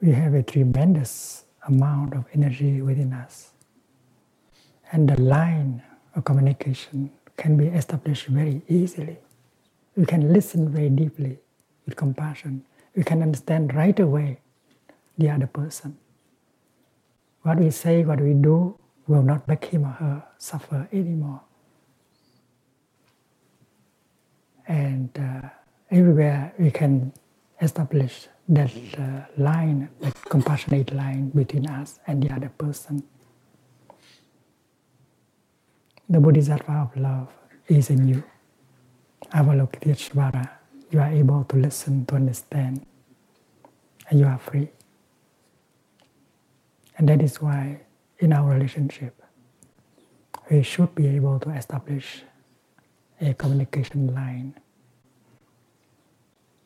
we have a tremendous amount of energy within us. And the line of communication can be established very easily. We can listen very deeply with compassion. We can understand right away the other person. What we say, what we do will not make him or her suffer anymore. And uh, everywhere we can establish that uh, line, that compassionate line between us and the other person. The Bodhisattva of love is in you. Avalokiteshvara, you are able to listen, to understand, and you are free. And that is why in our relationship, we should be able to establish a communication line